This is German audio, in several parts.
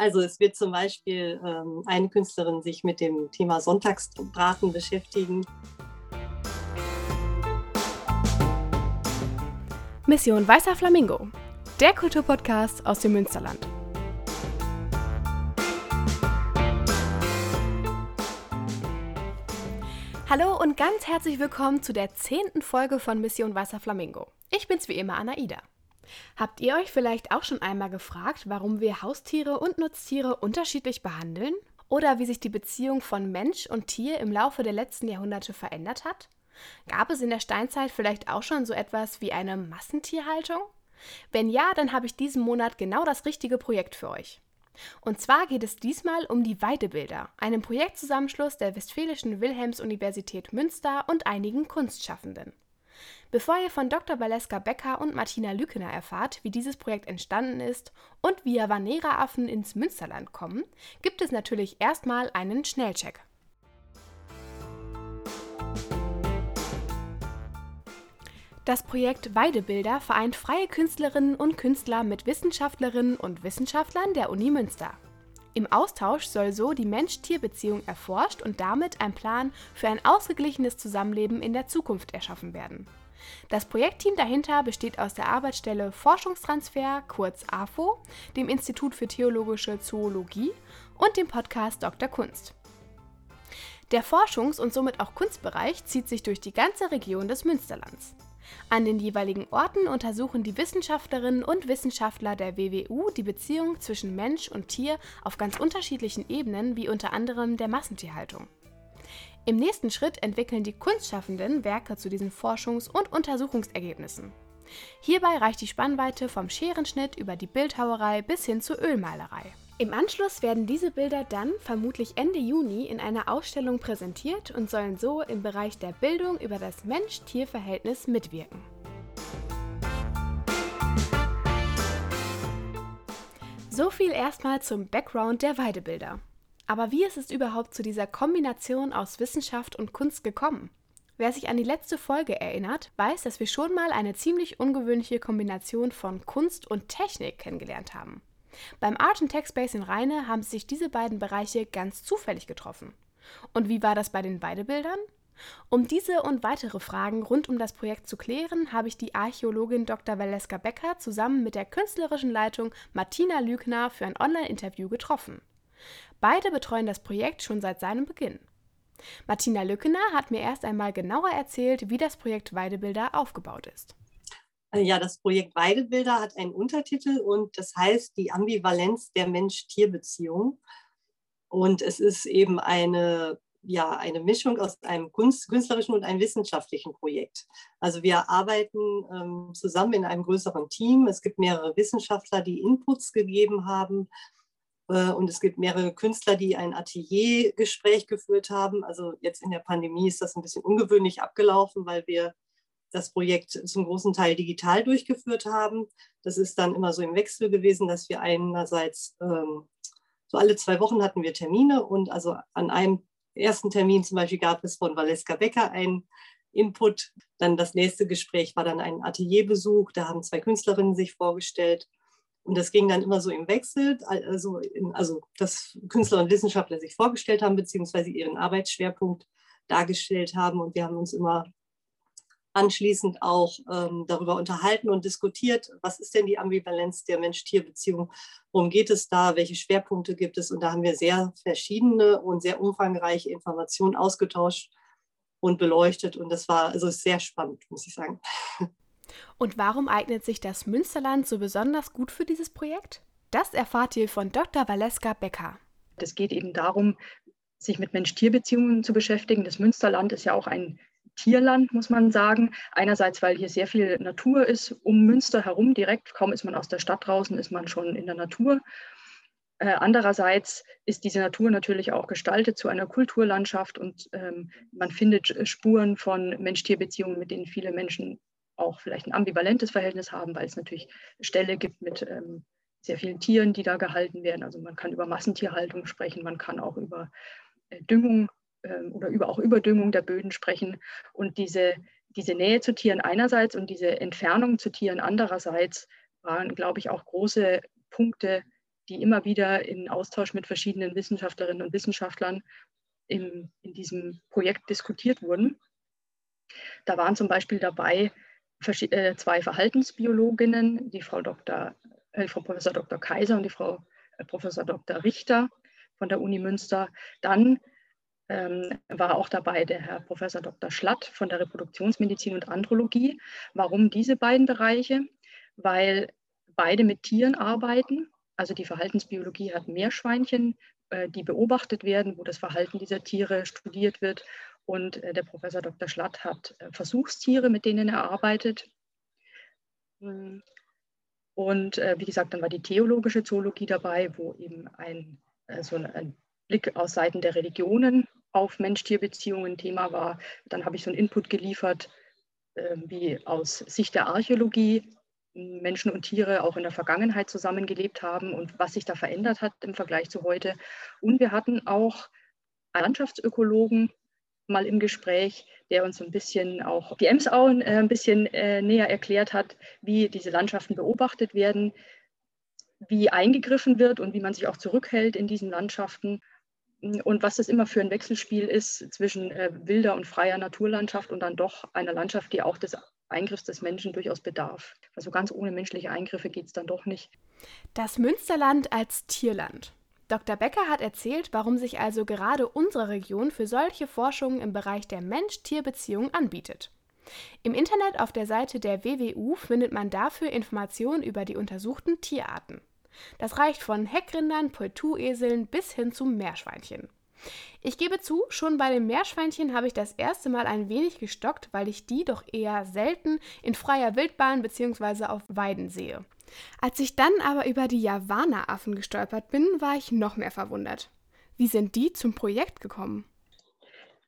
Also es wird zum Beispiel ähm, eine Künstlerin sich mit dem Thema Sonntagsbraten beschäftigen. Mission Weißer Flamingo, der Kulturpodcast aus dem Münsterland. Hallo und ganz herzlich willkommen zu der zehnten Folge von Mission Weißer Flamingo. Ich bin's wie immer, Anaida. Habt ihr euch vielleicht auch schon einmal gefragt, warum wir Haustiere und Nutztiere unterschiedlich behandeln? Oder wie sich die Beziehung von Mensch und Tier im Laufe der letzten Jahrhunderte verändert hat? Gab es in der Steinzeit vielleicht auch schon so etwas wie eine Massentierhaltung? Wenn ja, dann habe ich diesen Monat genau das richtige Projekt für euch. Und zwar geht es diesmal um die Weidebilder, einem Projektzusammenschluss der Westfälischen Wilhelms-Universität Münster und einigen Kunstschaffenden. Bevor ihr von Dr. Valeska Becker und Martina Lükener erfahrt, wie dieses Projekt entstanden ist und wie Havanera-Affen ins Münsterland kommen, gibt es natürlich erstmal einen Schnellcheck. Das Projekt Weidebilder vereint freie Künstlerinnen und Künstler mit Wissenschaftlerinnen und Wissenschaftlern der Uni Münster. Im Austausch soll so die Mensch-Tier-Beziehung erforscht und damit ein Plan für ein ausgeglichenes Zusammenleben in der Zukunft erschaffen werden. Das Projektteam dahinter besteht aus der Arbeitsstelle Forschungstransfer, kurz AFO, dem Institut für Theologische Zoologie und dem Podcast Dr. Kunst. Der Forschungs- und somit auch Kunstbereich zieht sich durch die ganze Region des Münsterlands. An den jeweiligen Orten untersuchen die Wissenschaftlerinnen und Wissenschaftler der WWU die Beziehung zwischen Mensch und Tier auf ganz unterschiedlichen Ebenen, wie unter anderem der Massentierhaltung. Im nächsten Schritt entwickeln die Kunstschaffenden Werke zu diesen Forschungs- und Untersuchungsergebnissen. Hierbei reicht die Spannweite vom Scherenschnitt über die Bildhauerei bis hin zur Ölmalerei. Im Anschluss werden diese Bilder dann vermutlich Ende Juni in einer Ausstellung präsentiert und sollen so im Bereich der Bildung über das Mensch-Tier-Verhältnis mitwirken. So viel erstmal zum Background der Weidebilder. Aber wie ist es überhaupt zu dieser Kombination aus Wissenschaft und Kunst gekommen? Wer sich an die letzte Folge erinnert, weiß, dass wir schon mal eine ziemlich ungewöhnliche Kombination von Kunst und Technik kennengelernt haben. Beim Art Tech Space in Rheine haben sich diese beiden Bereiche ganz zufällig getroffen. Und wie war das bei den Weidebildern? Um diese und weitere Fragen rund um das Projekt zu klären, habe ich die Archäologin Dr. Valeska Becker zusammen mit der künstlerischen Leitung Martina Lügner für ein Online-Interview getroffen. Beide betreuen das Projekt schon seit seinem Beginn. Martina Lückener hat mir erst einmal genauer erzählt, wie das Projekt Weidebilder aufgebaut ist. Äh, ja, das Projekt Weidebilder hat einen Untertitel und das heißt die Ambivalenz der Mensch-Tier-Beziehung. Und es ist eben eine, ja, eine Mischung aus einem Kunst, künstlerischen und einem wissenschaftlichen Projekt. Also wir arbeiten ähm, zusammen in einem größeren Team. Es gibt mehrere Wissenschaftler, die Inputs gegeben haben. Äh, und es gibt mehrere Künstler, die ein Ateliergespräch geführt haben. Also jetzt in der Pandemie ist das ein bisschen ungewöhnlich abgelaufen, weil wir das Projekt zum großen Teil digital durchgeführt haben. Das ist dann immer so im Wechsel gewesen, dass wir einerseits ähm, so alle zwei Wochen hatten wir Termine und also an einem ersten Termin zum Beispiel gab es von Valeska Becker einen Input. Dann das nächste Gespräch war dann ein Atelierbesuch. Da haben zwei Künstlerinnen sich vorgestellt. Und das ging dann immer so im Wechsel, also, in, also dass Künstler und Wissenschaftler sich vorgestellt haben, beziehungsweise ihren Arbeitsschwerpunkt dargestellt haben. Und wir haben uns immer anschließend auch ähm, darüber unterhalten und diskutiert, was ist denn die Ambivalenz der Mensch-Tier-Beziehung, worum geht es da, welche Schwerpunkte gibt es. Und da haben wir sehr verschiedene und sehr umfangreiche Informationen ausgetauscht und beleuchtet. Und das war also sehr spannend, muss ich sagen. Und warum eignet sich das Münsterland so besonders gut für dieses Projekt? Das erfahrt ihr von Dr. Valeska Becker. Es geht eben darum, sich mit Mensch-Tier-Beziehungen zu beschäftigen. Das Münsterland ist ja auch ein Tierland, muss man sagen. Einerseits, weil hier sehr viel Natur ist, um Münster herum direkt. Kaum ist man aus der Stadt draußen, ist man schon in der Natur. Äh, andererseits ist diese Natur natürlich auch gestaltet zu einer Kulturlandschaft und ähm, man findet Spuren von Mensch-Tier-Beziehungen, mit denen viele Menschen auch vielleicht ein ambivalentes Verhältnis haben, weil es natürlich Ställe gibt mit ähm, sehr vielen Tieren, die da gehalten werden. Also man kann über Massentierhaltung sprechen, man kann auch über äh, Düngung oder über, auch Überdüngung der Böden sprechen. Und diese, diese Nähe zu Tieren einerseits und diese Entfernung zu Tieren andererseits waren, glaube ich, auch große Punkte, die immer wieder in Austausch mit verschiedenen Wissenschaftlerinnen und Wissenschaftlern in, in diesem Projekt diskutiert wurden. Da waren zum Beispiel dabei äh, zwei Verhaltensbiologinnen, die Frau, Dr., äh, Frau Professor Dr. Kaiser und die Frau äh, Professor Dr. Richter von der Uni Münster. Dann ähm, war auch dabei der Herr Professor Dr. Schlatt von der Reproduktionsmedizin und Andrologie. Warum diese beiden Bereiche? Weil beide mit Tieren arbeiten. Also die Verhaltensbiologie hat Meerschweinchen, äh, die beobachtet werden, wo das Verhalten dieser Tiere studiert wird. Und äh, der Professor Dr. Schlatt hat äh, Versuchstiere, mit denen er arbeitet. Und wie gesagt, dann war die theologische Zoologie dabei, wo eben ein, so ein Blick aus Seiten der Religionen auf Mensch-Tier-Beziehungen Thema war. Dann habe ich so einen Input geliefert, wie aus Sicht der Archäologie Menschen und Tiere auch in der Vergangenheit zusammengelebt haben und was sich da verändert hat im Vergleich zu heute. Und wir hatten auch einen Landschaftsökologen mal im Gespräch, der uns ein bisschen auch die Emsauen äh, ein bisschen äh, näher erklärt hat, wie diese Landschaften beobachtet werden, wie eingegriffen wird und wie man sich auch zurückhält in diesen Landschaften und was das immer für ein Wechselspiel ist zwischen äh, wilder und freier Naturlandschaft und dann doch einer Landschaft, die auch des Eingriffs des Menschen durchaus bedarf. Also ganz ohne menschliche Eingriffe geht es dann doch nicht. Das Münsterland als Tierland. Dr. Becker hat erzählt, warum sich also gerade unsere Region für solche Forschungen im Bereich der Mensch-Tier-Beziehung anbietet. Im Internet auf der Seite der WWU findet man dafür Informationen über die untersuchten Tierarten. Das reicht von Heckrindern, Poitou-Eseln bis hin zum Meerschweinchen. Ich gebe zu, schon bei den Meerschweinchen habe ich das erste Mal ein wenig gestockt, weil ich die doch eher selten in freier Wildbahn bzw. auf Weiden sehe. Als ich dann aber über die Javana-Affen gestolpert bin, war ich noch mehr verwundert. Wie sind die zum Projekt gekommen?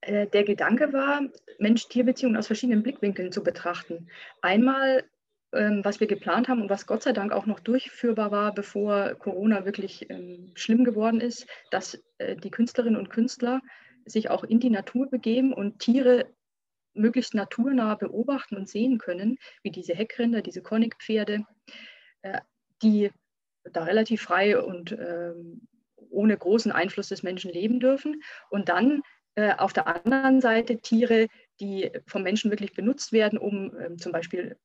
Äh, der Gedanke war, Mensch-Tier-Beziehungen aus verschiedenen Blickwinkeln zu betrachten. Einmal was wir geplant haben und was Gott sei Dank auch noch durchführbar war, bevor Corona wirklich ähm, schlimm geworden ist, dass äh, die Künstlerinnen und Künstler sich auch in die Natur begeben und Tiere möglichst naturnah beobachten und sehen können, wie diese Heckrinder, diese Konigpferde, äh, die da relativ frei und ähm, ohne großen Einfluss des Menschen leben dürfen. Und dann äh, auf der anderen Seite Tiere, die vom Menschen wirklich benutzt werden, um ähm, zum Beispiel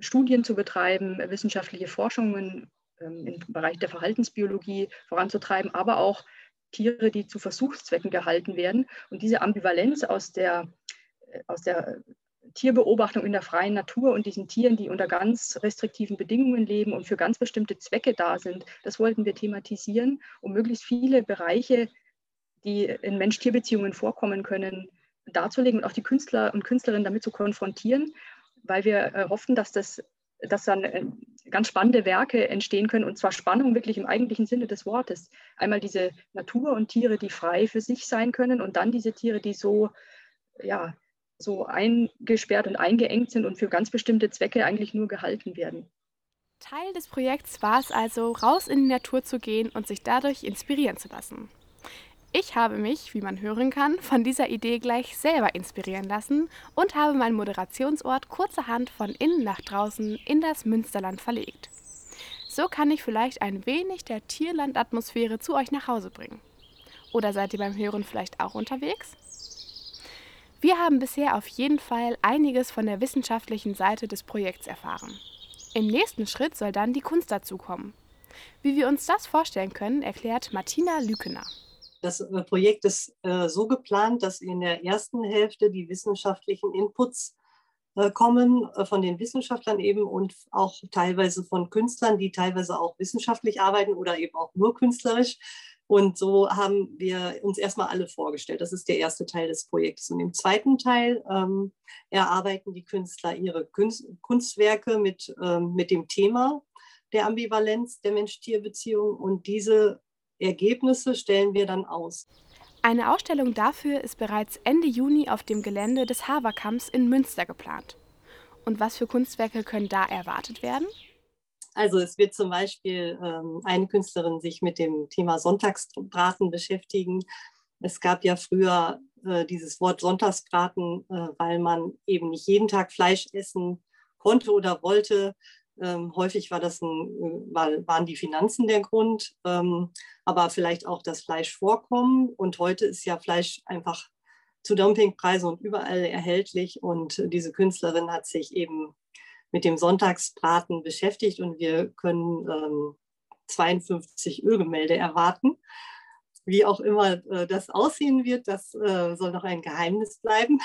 Studien zu betreiben, wissenschaftliche Forschungen ähm, im Bereich der Verhaltensbiologie voranzutreiben, aber auch Tiere, die zu Versuchszwecken gehalten werden. Und diese Ambivalenz aus der, äh, aus der Tierbeobachtung in der freien Natur und diesen Tieren, die unter ganz restriktiven Bedingungen leben und für ganz bestimmte Zwecke da sind, das wollten wir thematisieren, um möglichst viele Bereiche, die in Mensch-Tier-Beziehungen vorkommen können, darzulegen und auch die Künstler und Künstlerinnen damit zu konfrontieren weil wir äh, hofften, dass, das, dass dann äh, ganz spannende Werke entstehen können und zwar Spannung wirklich im eigentlichen Sinne des Wortes. Einmal diese Natur und Tiere, die frei für sich sein können und dann diese Tiere, die so, ja, so eingesperrt und eingeengt sind und für ganz bestimmte Zwecke eigentlich nur gehalten werden. Teil des Projekts war es also, raus in die Natur zu gehen und sich dadurch inspirieren zu lassen. Ich habe mich, wie man hören kann, von dieser Idee gleich selber inspirieren lassen und habe meinen Moderationsort kurzerhand von innen nach draußen in das Münsterland verlegt. So kann ich vielleicht ein wenig der Tierlandatmosphäre zu euch nach Hause bringen. Oder seid ihr beim Hören vielleicht auch unterwegs? Wir haben bisher auf jeden Fall einiges von der wissenschaftlichen Seite des Projekts erfahren. Im nächsten Schritt soll dann die Kunst dazukommen. Wie wir uns das vorstellen können, erklärt Martina Lükener. Das äh, Projekt ist äh, so geplant, dass in der ersten Hälfte die wissenschaftlichen Inputs äh, kommen von den Wissenschaftlern eben und auch teilweise von Künstlern, die teilweise auch wissenschaftlich arbeiten oder eben auch nur künstlerisch. Und so haben wir uns erstmal alle vorgestellt. Das ist der erste Teil des Projekts. Und im zweiten Teil ähm, erarbeiten die Künstler ihre Kunst, Kunstwerke mit, ähm, mit dem Thema der Ambivalenz der Mensch-Tier-Beziehung. Und diese Ergebnisse stellen wir dann aus. Eine Ausstellung dafür ist bereits Ende Juni auf dem Gelände des Haverkamps in Münster geplant. Und was für Kunstwerke können da erwartet werden? Also es wird zum Beispiel ähm, eine Künstlerin sich mit dem Thema Sonntagsbraten beschäftigen. Es gab ja früher äh, dieses Wort Sonntagsbraten, äh, weil man eben nicht jeden Tag Fleisch essen konnte oder wollte. Ähm, häufig war das ein, war, waren die Finanzen der Grund, ähm, aber vielleicht auch das Fleischvorkommen. Und heute ist ja Fleisch einfach zu Dumpingpreisen und überall erhältlich. Und diese Künstlerin hat sich eben mit dem Sonntagsbraten beschäftigt und wir können ähm, 52 Ölgemälde erwarten. Wie auch immer äh, das aussehen wird, das äh, soll noch ein Geheimnis bleiben.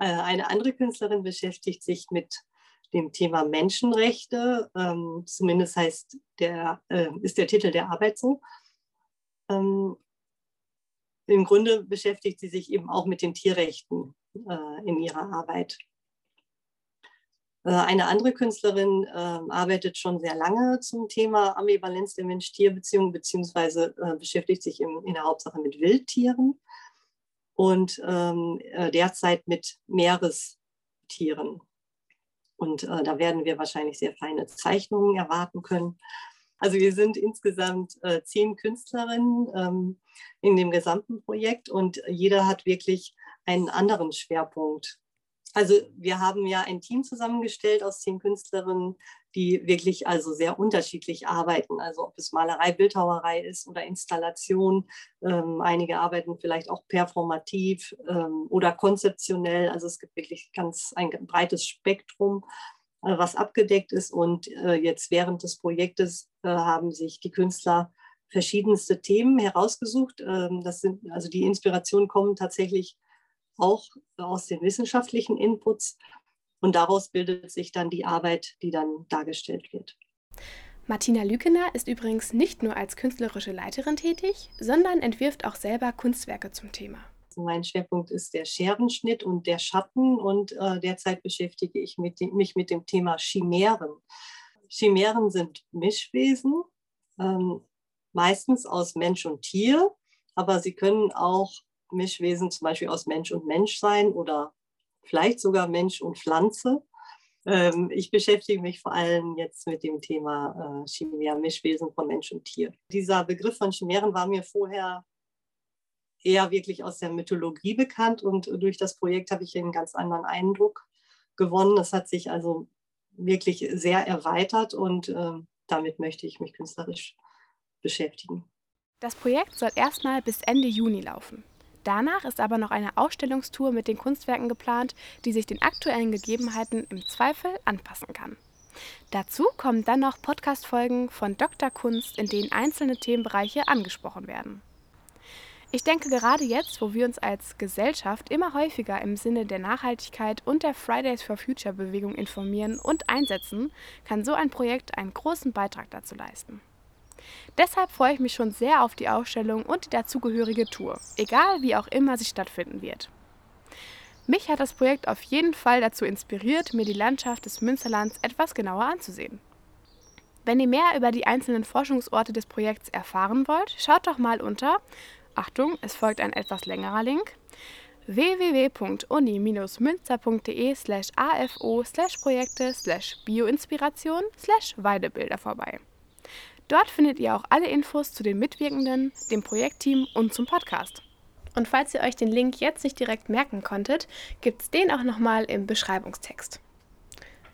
Äh, eine andere Künstlerin beschäftigt sich mit dem Thema Menschenrechte. Ähm, zumindest heißt der, äh, ist der Titel der Arbeit so. Ähm, Im Grunde beschäftigt sie sich eben auch mit den Tierrechten äh, in ihrer Arbeit. Äh, eine andere Künstlerin äh, arbeitet schon sehr lange zum Thema Ambivalenz der Mensch-Tier-Beziehung, beziehungsweise äh, beschäftigt sich im, in der Hauptsache mit Wildtieren und ähm, äh, derzeit mit Meerestieren. Und äh, da werden wir wahrscheinlich sehr feine Zeichnungen erwarten können. Also wir sind insgesamt äh, zehn Künstlerinnen ähm, in dem gesamten Projekt und jeder hat wirklich einen anderen Schwerpunkt. Also wir haben ja ein Team zusammengestellt aus zehn Künstlerinnen, die wirklich also sehr unterschiedlich arbeiten. Also ob es Malerei, Bildhauerei ist oder Installation. Ähm, einige arbeiten vielleicht auch performativ ähm, oder konzeptionell. Also es gibt wirklich ganz ein breites Spektrum, äh, was abgedeckt ist. Und äh, jetzt während des Projektes äh, haben sich die Künstler verschiedenste Themen herausgesucht. Ähm, das sind also die Inspirationen kommen tatsächlich auch aus den wissenschaftlichen Inputs. Und daraus bildet sich dann die Arbeit, die dann dargestellt wird. Martina Lükener ist übrigens nicht nur als künstlerische Leiterin tätig, sondern entwirft auch selber Kunstwerke zum Thema. Mein Schwerpunkt ist der Scherenschnitt und der Schatten und äh, derzeit beschäftige ich mit dem, mich mit dem Thema Chimären. Chimären sind Mischwesen, ähm, meistens aus Mensch und Tier, aber sie können auch Mischwesen zum Beispiel aus Mensch und Mensch sein oder vielleicht sogar Mensch und Pflanze. Ähm, ich beschäftige mich vor allem jetzt mit dem Thema äh, Chimären, Mischwesen von Mensch und Tier. Dieser Begriff von Chimären war mir vorher eher wirklich aus der Mythologie bekannt und durch das Projekt habe ich einen ganz anderen Eindruck gewonnen. Das hat sich also wirklich sehr erweitert und äh, damit möchte ich mich künstlerisch beschäftigen. Das Projekt soll erstmal bis Ende Juni laufen. Danach ist aber noch eine Ausstellungstour mit den Kunstwerken geplant, die sich den aktuellen Gegebenheiten im Zweifel anpassen kann. Dazu kommen dann noch Podcast-Folgen von Dr. Kunst, in denen einzelne Themenbereiche angesprochen werden. Ich denke, gerade jetzt, wo wir uns als Gesellschaft immer häufiger im Sinne der Nachhaltigkeit und der Fridays for Future Bewegung informieren und einsetzen, kann so ein Projekt einen großen Beitrag dazu leisten. Deshalb freue ich mich schon sehr auf die Ausstellung und die dazugehörige Tour, egal wie auch immer sie stattfinden wird. Mich hat das Projekt auf jeden Fall dazu inspiriert, mir die Landschaft des Münsterlands etwas genauer anzusehen. Wenn ihr mehr über die einzelnen Forschungsorte des Projekts erfahren wollt, schaut doch mal unter, Achtung, es folgt ein etwas längerer Link, www.uni-münster.de slash afo slash projekte slash bioinspiration slash Weidebilder vorbei. Dort findet ihr auch alle Infos zu den Mitwirkenden, dem Projektteam und zum Podcast. Und falls ihr euch den Link jetzt nicht direkt merken konntet, gibt es den auch nochmal im Beschreibungstext.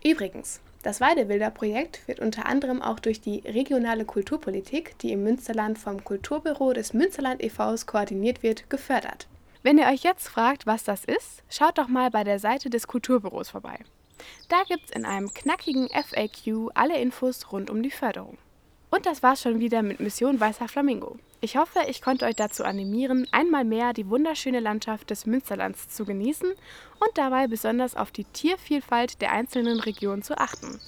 Übrigens, das Weidebilder-Projekt wird unter anderem auch durch die regionale Kulturpolitik, die im Münsterland vom Kulturbüro des Münsterland e.V.s koordiniert wird, gefördert. Wenn ihr euch jetzt fragt, was das ist, schaut doch mal bei der Seite des Kulturbüros vorbei. Da gibt es in einem knackigen FAQ alle Infos rund um die Förderung. Und das war's schon wieder mit Mission Weißer Flamingo. Ich hoffe, ich konnte euch dazu animieren, einmal mehr die wunderschöne Landschaft des Münsterlands zu genießen und dabei besonders auf die Tiervielfalt der einzelnen Regionen zu achten.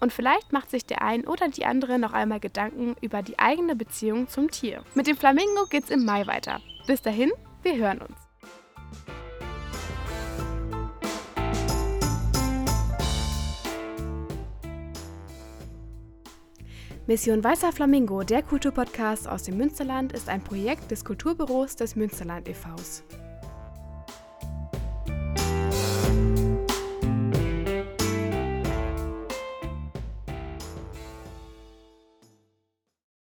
Und vielleicht macht sich der ein oder die andere noch einmal Gedanken über die eigene Beziehung zum Tier. Mit dem Flamingo geht's im Mai weiter. Bis dahin, wir hören uns. Mission Weißer Flamingo, der Kulturpodcast aus dem Münsterland, ist ein Projekt des Kulturbüros des Münsterland e.V.s.